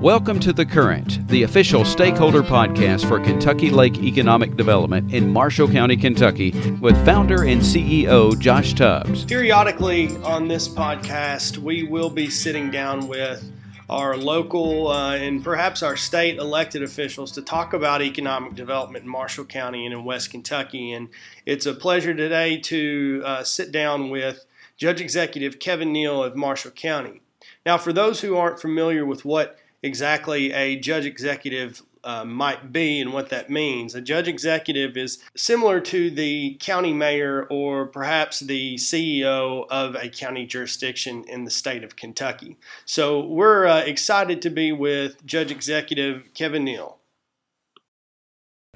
Welcome to The Current, the official stakeholder podcast for Kentucky Lake Economic Development in Marshall County, Kentucky, with founder and CEO Josh Tubbs. Periodically on this podcast, we will be sitting down with our local uh, and perhaps our state elected officials to talk about economic development in Marshall County and in West Kentucky. And it's a pleasure today to uh, sit down with Judge Executive Kevin Neal of Marshall County. Now, for those who aren't familiar with what exactly a judge executive uh, might be and what that means. A judge executive is similar to the county mayor or perhaps the CEO of a county jurisdiction in the state of Kentucky. So we're uh, excited to be with Judge Executive Kevin Neal.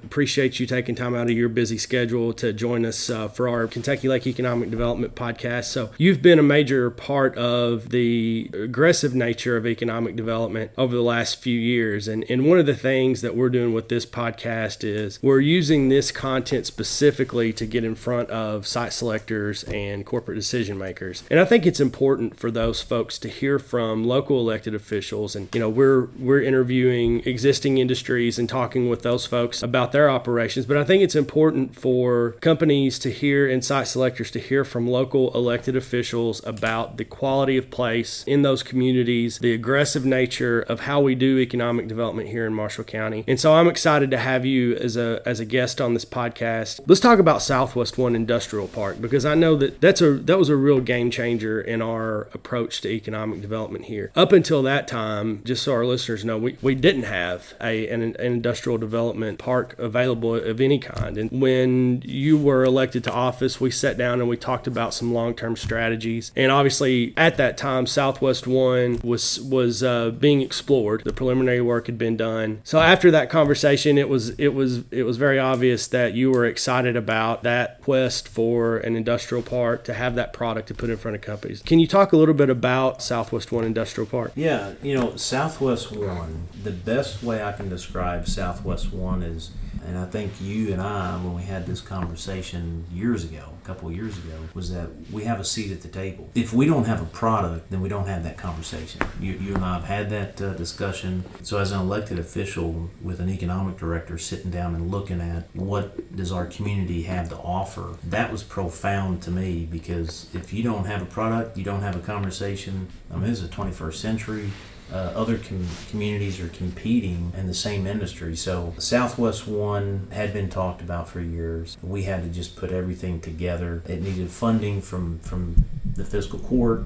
Appreciate you taking time out of your busy schedule to join us uh, for our Kentucky Lake Economic Development podcast. So, you've been a major part of the aggressive nature of economic development over the last few years. And, and one of the things that we're doing with this podcast is we're using this content specifically to get in front of site selectors and corporate decision makers. And I think it's important for those folks to hear from local elected officials. And, you know, we're, we're interviewing existing industries and talking with those folks about their operations. But I think it's important for companies to hear and site selectors to hear from local elected officials about the quality of place in those communities, the aggressive nature of how we do economic development here in Marshall County. And so I'm excited to have you as a as a guest on this podcast. Let's talk about Southwest One Industrial Park because I know that that's a that was a real game changer in our approach to economic development here. Up until that time, just so our listeners know, we, we didn't have a an, an industrial development park available of any kind. And when you were elected to office, we sat down and we talked about some long-term strategies. And obviously, at that time, Southwest One was was uh, being explored. The preliminary work had been done. So after that conversation, it was it was it was very obvious that you were excited about that quest for an industrial park to have that product to put in front of companies. Can you talk a little bit about Southwest One Industrial Park? Yeah, you know, Southwest One. The best way I can describe Southwest One is and I think you and I, when we had this conversation years ago, a couple of years ago, was that we have a seat at the table. If we don't have a product, then we don't have that conversation. You, you and I have had that uh, discussion. So, as an elected official with an economic director sitting down and looking at what does our community have to offer, that was profound to me because if you don't have a product, you don't have a conversation. I mean, this is the 21st century uh, other com- communities are competing in the same industry. So Southwest One had been talked about for years. We had to just put everything together. It needed funding from from the fiscal court.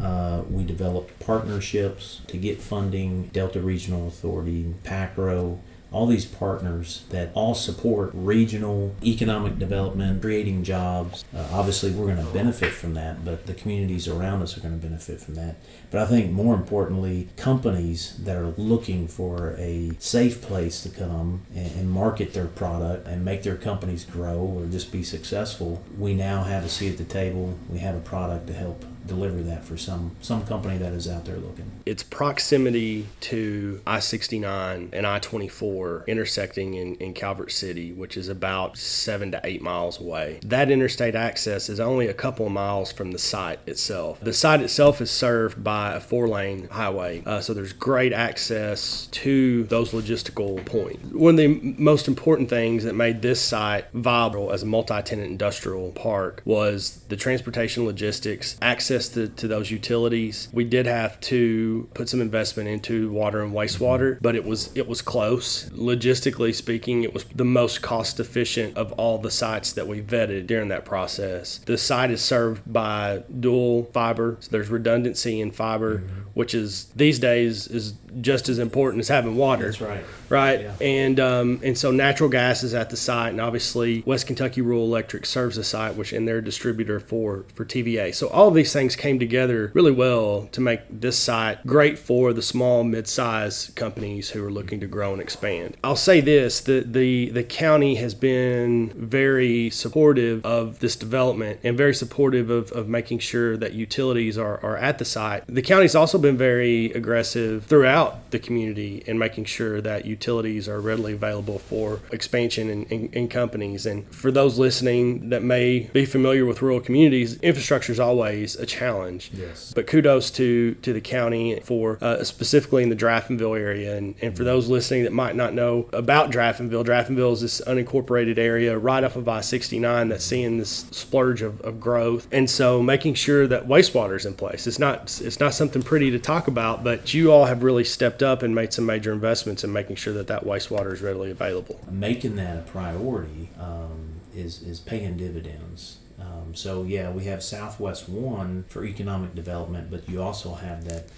Uh, we developed partnerships to get funding. Delta Regional Authority, PACRO all these partners that all support regional economic development, creating jobs. Uh, obviously, we're going to benefit from that, but the communities around us are going to benefit from that. But I think more importantly, companies that are looking for a safe place to come and, and market their product and make their companies grow or just be successful, we now have a seat at the table. We have a product to help deliver that for some some company that is out there looking. Its proximity to I-69 and I-24 intersecting in, in Calvert City, which is about seven to eight miles away. That interstate access is only a couple of miles from the site itself. The site itself is served by a four-lane highway, uh, so there's great access to those logistical points. One of the most important things that made this site viable as a multi-tenant industrial park was the transportation logistics access access to, to those utilities. We did have to put some investment into water and wastewater, but it was it was close. Logistically speaking, it was the most cost efficient of all the sites that we vetted during that process. The site is served by dual fiber, so there's redundancy in fiber, mm-hmm. which is these days is just as important as having water. That's right. Right. Yeah. And um, and so natural gas is at the site, and obviously West Kentucky Rural Electric serves the site, which and their distributor for for TVA. So all of these things came together really well to make this site great for the small mid-sized companies who are looking to grow and expand. I'll say this: the the the county has been very supportive of this development and very supportive of, of making sure that utilities are, are at the site. The county's also been very aggressive throughout throughout the community in making sure that utilities are readily available for expansion in, in, in, companies. And for those listening that may be familiar with rural communities, infrastructure is always a challenge. Yes. But kudos to to the county for uh, specifically in the Draffenville area, and, and for those listening that might not know about Draffenville, Draffenville is this unincorporated area right off of I-69 that's seeing this splurge of, of growth, and so making sure that wastewater is in place. It's not it's not something pretty to talk about, but you all have really stepped up and made some major investments in making sure that that wastewater is readily available. Making that a priority um, is is paying dividends. Um, so yeah, we have Southwest One for economic development, but you also have that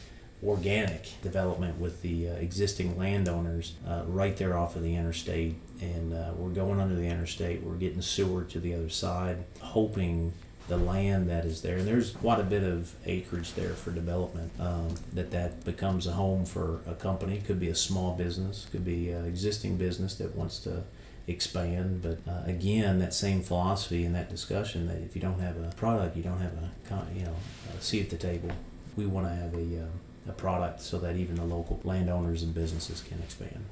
organic development with the uh, existing landowners uh, right there off of the interstate. And uh, we're going under the interstate. We're getting sewer to the other side, hoping the land that is there, and there's quite a bit of acreage there for development, um, that that becomes a home for a company. Could be a small business, could be an existing business that wants to expand. But uh, again, that same philosophy and that discussion that if you don't have a product, you don't have a you know a seat at the table. We want to have a uh, a product so that even the local landowners and businesses can expand.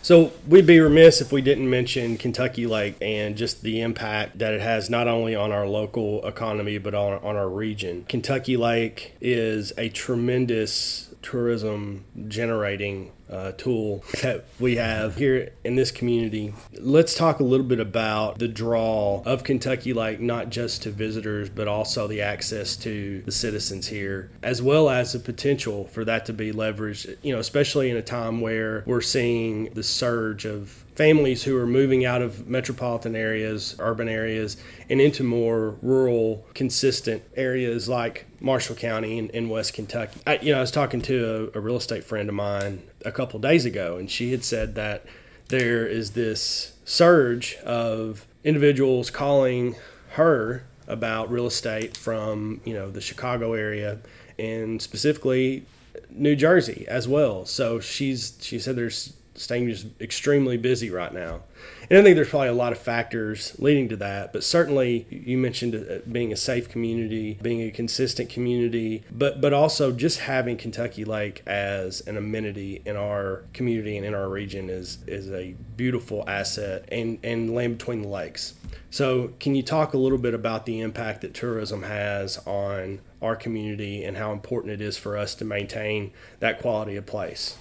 So we'd be remiss if we didn't mention Kentucky Lake and just the impact that it has not only on our local economy but on, on our region. Kentucky Lake is a tremendous tourism generating uh, tool that we have here in this community. Let's talk a little bit about the draw of Kentucky Lake, not just to visitors, but also the access to the citizens here, as well as the potential for that to be leveraged, you know, especially in a time where we're seeing the surge of families who are moving out of metropolitan areas, urban areas, and into more rural, consistent areas like Marshall County in, in West Kentucky. I, you know, I was talking to a, a real estate friend of mine a couple days ago, and she had said that there is this surge of individuals calling her about real estate from you know the Chicago area and specifically New Jersey as well. So she's she said there's staying just extremely busy right now. And I think there's probably a lot of factors leading to that, but certainly you mentioned uh, being a safe community, being a consistent community, but but also just having Kentucky Lake as an amenity in our community and in our region is is a beautiful asset and and land between the lakes. So, can you talk a little bit about the impact that tourism has on our community and how important it is for us to maintain that quality of place?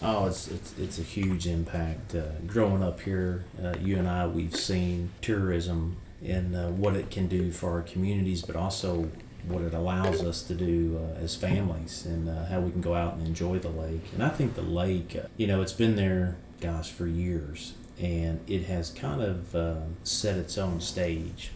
Oh, it's it's, it's a huge impact. Uh, growing up here, uh, you and I, we've seen tourism and uh, what it can do for our communities, but also what it allows us to do uh, as families and uh, how we can go out and enjoy the lake. And I think the lake, uh, you know, it's been there, gosh, for years, and it has kind of set its own stage.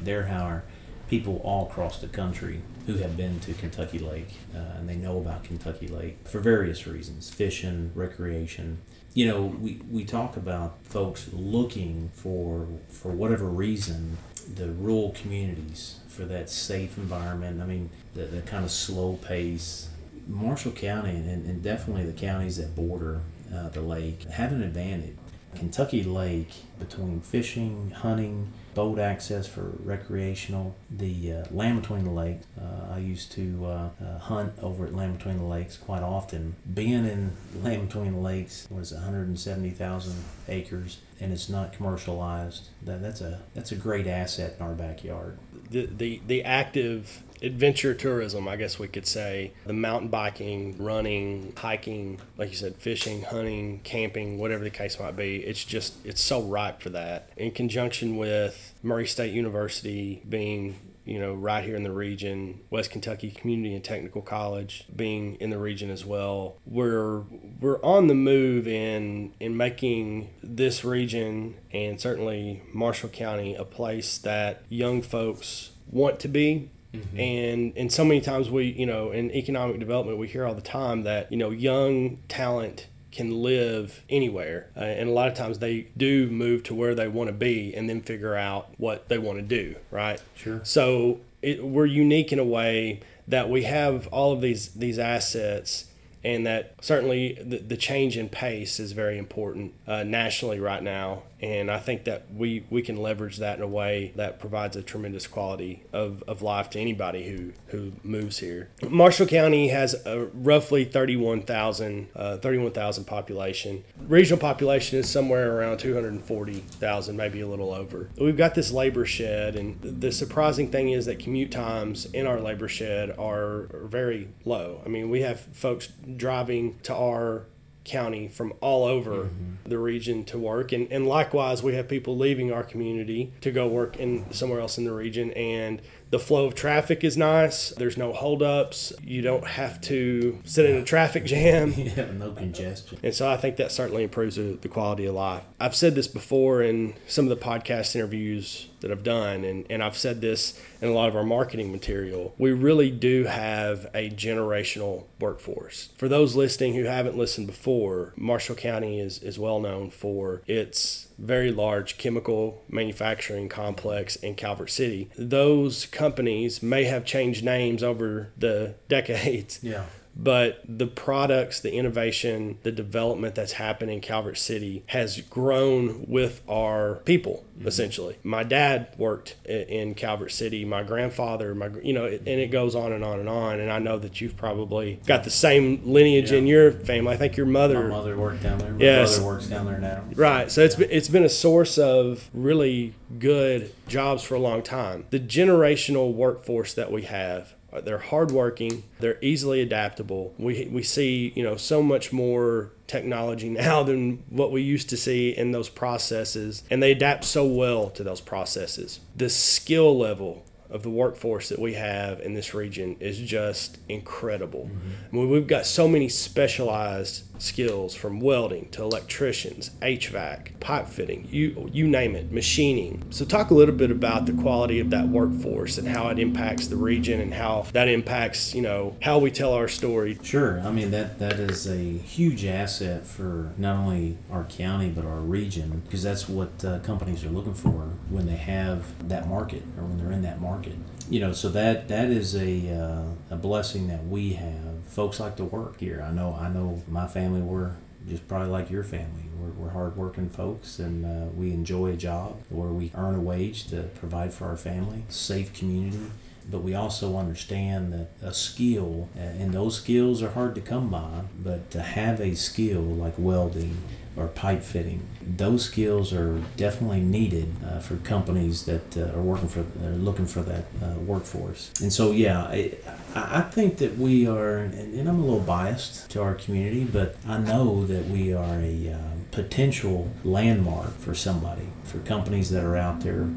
there, how people all across the country who have been to Kentucky Lake uh, and they know about Kentucky Lake for various reasons fishing, recreation. You know, we, we talk about folks looking for, for whatever reason, the rural communities for that safe environment. I mean, the, the kind of slow pace. Marshall County and, and definitely the counties that border uh, the lake have an advantage. Kentucky Lake, between fishing, hunting, boat access for recreational. The uh, Land Between the Lakes. Uh, I used to uh, uh, hunt over at Land Between the Lakes quite often. Being in Land Between the Lakes was 170,000 acres, and it's not commercialized. That, that's a that's a great asset in our backyard. The the the active adventure tourism, I guess we could say. The mountain biking, running, hiking, like you said, fishing, hunting, camping, whatever the case might be. It's just, it's so ripe for that. In conjunction with Murray State University being you know, right here in the region, West Kentucky Community and Technical College being in the region as well. We're we're on the move in in making this region and certainly Marshall County a place that young folks want to be Mm-hmm. And and so many times we, you know, in economic development, we hear all the time that you know young talent can live anywhere, uh, and a lot of times they do move to where they want to be, and then figure out what they want to do. Right. Sure. So it, we're unique in a way that we have all of these these assets and that certainly the, the change in pace is very important uh, nationally right now And I think that we, we can leverage that in a way that provides a tremendous quality of, of life to anybody who, who moves here. Marshall County has roughly 31,000 uh, 31,000 population. Regional population is somewhere around 240,000, maybe a little over. We've got this labor shed, and the surprising thing is that commute times in our labor shed are very low. I mean, we have folks driving to our county from all over mm-hmm. the region to work and, and likewise we have people leaving our community to go work in somewhere else in the region and the flow of traffic is nice. There's no holdups. You don't have to sit in a traffic jam. yeah, no congestion. And so I think that certainly improves the quality of life. I've said this before in some of the podcast interviews that I've done, and, and I've said this in a lot of our marketing material. We really do have a generational workforce. For those listening who haven't listened before, Marshall County is, is well known for its very large chemical manufacturing complex in Calvert City. Those companies may have changed names over the decades. Yeah but the products, the innovation, the development that's happened in Calvert City has grown with our people, mm-hmm. essentially. My dad worked in Calvert City, my grandfather, my you know, and it goes on and on and on. And I know that you've probably got the same lineage yeah. in your family. I think your mother, my mother worked down there. My yes. brother works down there now. Right. So it's been, it's been a source of really good jobs for a long time. The generational workforce that we have they're hardworking. They're easily adaptable. We we see you know so much more technology now than what we used to see in those processes, and they adapt so well to those processes. The skill level of the workforce that we have in this region is just incredible. Mm-hmm. I mean, we've got so many specialized skills from welding to electricians, HVAC, pipe fitting, you you name it, machining. So talk a little bit about the quality of that workforce and how it impacts the region and how that impacts, you know, how we tell our story. Sure. I mean that that is a huge asset for not only our county but our region because that's what uh, companies are looking for when they have that market or when they're in that market. You know, so that that is a uh, a blessing that we have folks like to work here. I know I know my family we're just probably like your family. We're, we're hardworking folks and uh, we enjoy a job where we earn a wage to provide for our family, safe community. But we also understand that a skill, uh, and those skills are hard to come by, but to have a skill like welding, or pipe fitting. Those skills are definitely needed uh, for companies that uh, are working for, are looking for that uh, workforce. And so, yeah, I, I think that we are, and I'm a little biased to our community, but I know that we are a uh, potential landmark for somebody, for companies that are out there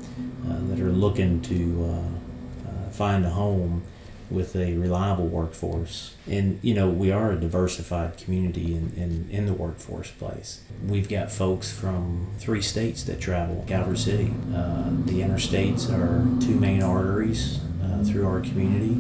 uh, that are looking to uh, find a home with a reliable workforce. And, you know, we are a diversified community in, in, in the workforce place. We've got folks from three states that travel Calvert City. Uh, the interstates are two main arteries uh, through our community.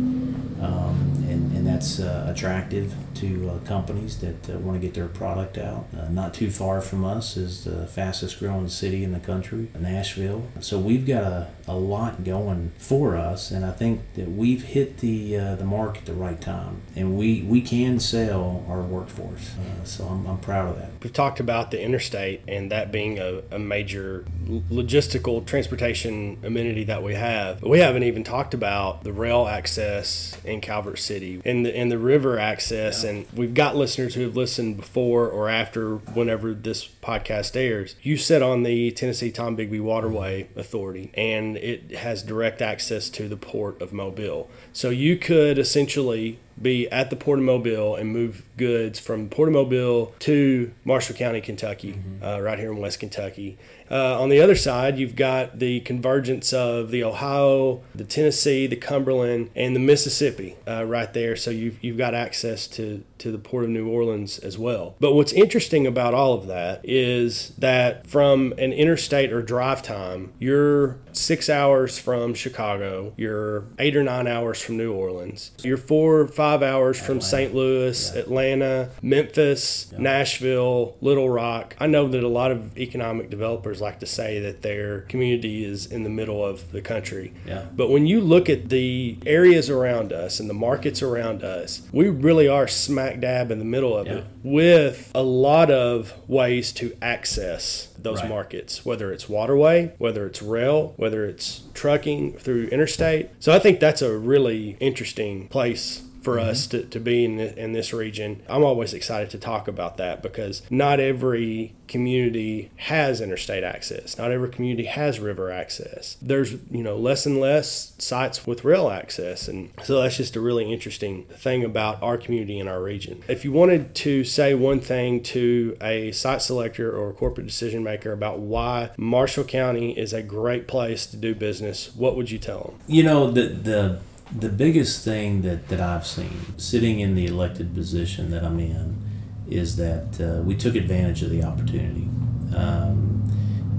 Um, and, and that's uh, attractive to uh, companies that uh, want to get their product out. Uh, not too far from us is the fastest growing city in the country, Nashville. So we've got a, a lot going for us, and I think that we've hit the uh, the mark at the right time, and we, we can sell our workforce. Uh, so I'm, I'm proud of that. We've talked about the interstate and that being a, a major logistical transportation amenity that we have. We haven't even talked about the rail access in Calvert City and the, and the river access. Yeah. And we've got listeners who have listened before or after whenever this podcast airs. You sit on the Tennessee Tombigbee Waterway Authority, and it has direct access to the port of Mobile. So you could essentially be at the Port of Mobile and move goods from Port of Mobile to Marshall County, Kentucky, mm-hmm. uh, right here in West Kentucky. Uh, on the other side, you've got the convergence of the Ohio, the Tennessee, the Cumberland, and the Mississippi uh, right there. So you've, you've got access to, to the Port of New Orleans as well. But what's interesting about all of that is that from an interstate or drive time, you're six hours from Chicago, you're eight or nine hours from New Orleans, you're four or five five hours from St. Louis, Yeah. Atlanta, Memphis, Yeah. Nashville, Little Rock. I know that a lot of economic developers like to say that their community is in the middle of the country. Yeah. But when you look at the areas around us and the markets around us, we really are smack dab in the middle of Yeah. it with a lot of ways to access those Right. markets, whether it's waterway, whether it's rail, whether it's trucking through interstate. So I think that's a really interesting place for mm-hmm. us to, to be in, thi- in this region. I'm always excited to talk about that because not every community has interstate access. Not every community has river access. There's, you know, less and less sites with rail access. And so that's just a really interesting thing about our community and our region. If you wanted to say one thing to a site selector or a corporate decision maker about why Marshall County is a great place to do business, what would you tell them? You know, the the the biggest thing that, that I've seen sitting in the elected position that I'm in is that uh, we took advantage of the opportunity. Um,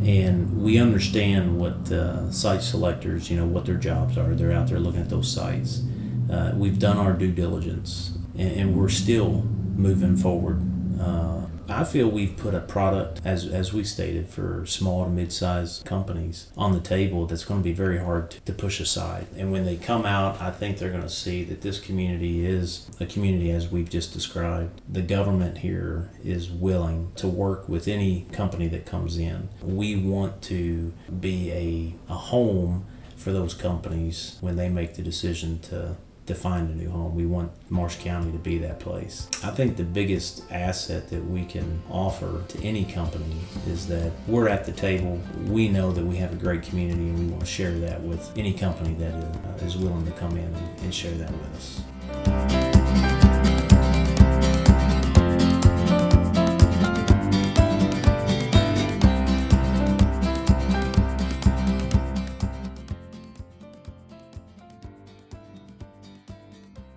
and we understand what uh, site selectors, you know, what their jobs are. They're out there looking at those sites. Uh, we've done our due diligence, and, and we're still moving forward. Uh, I feel we've put a product, as, as we stated, for small to mid-sized companies on the table that's going to be very hard to, to push aside. And when they come out, I think they're going to see that this community is a community as we've just described. The government here is willing to work with any company that comes in. We want to be a, a home for those companies when they make the decision to to find a new home. We want Marsh County to be that place. I think the biggest asset that we can offer to any company is that we're at the table. We know that we have a great community and we want to share that with any company that is, uh, willing to come in and share that with us.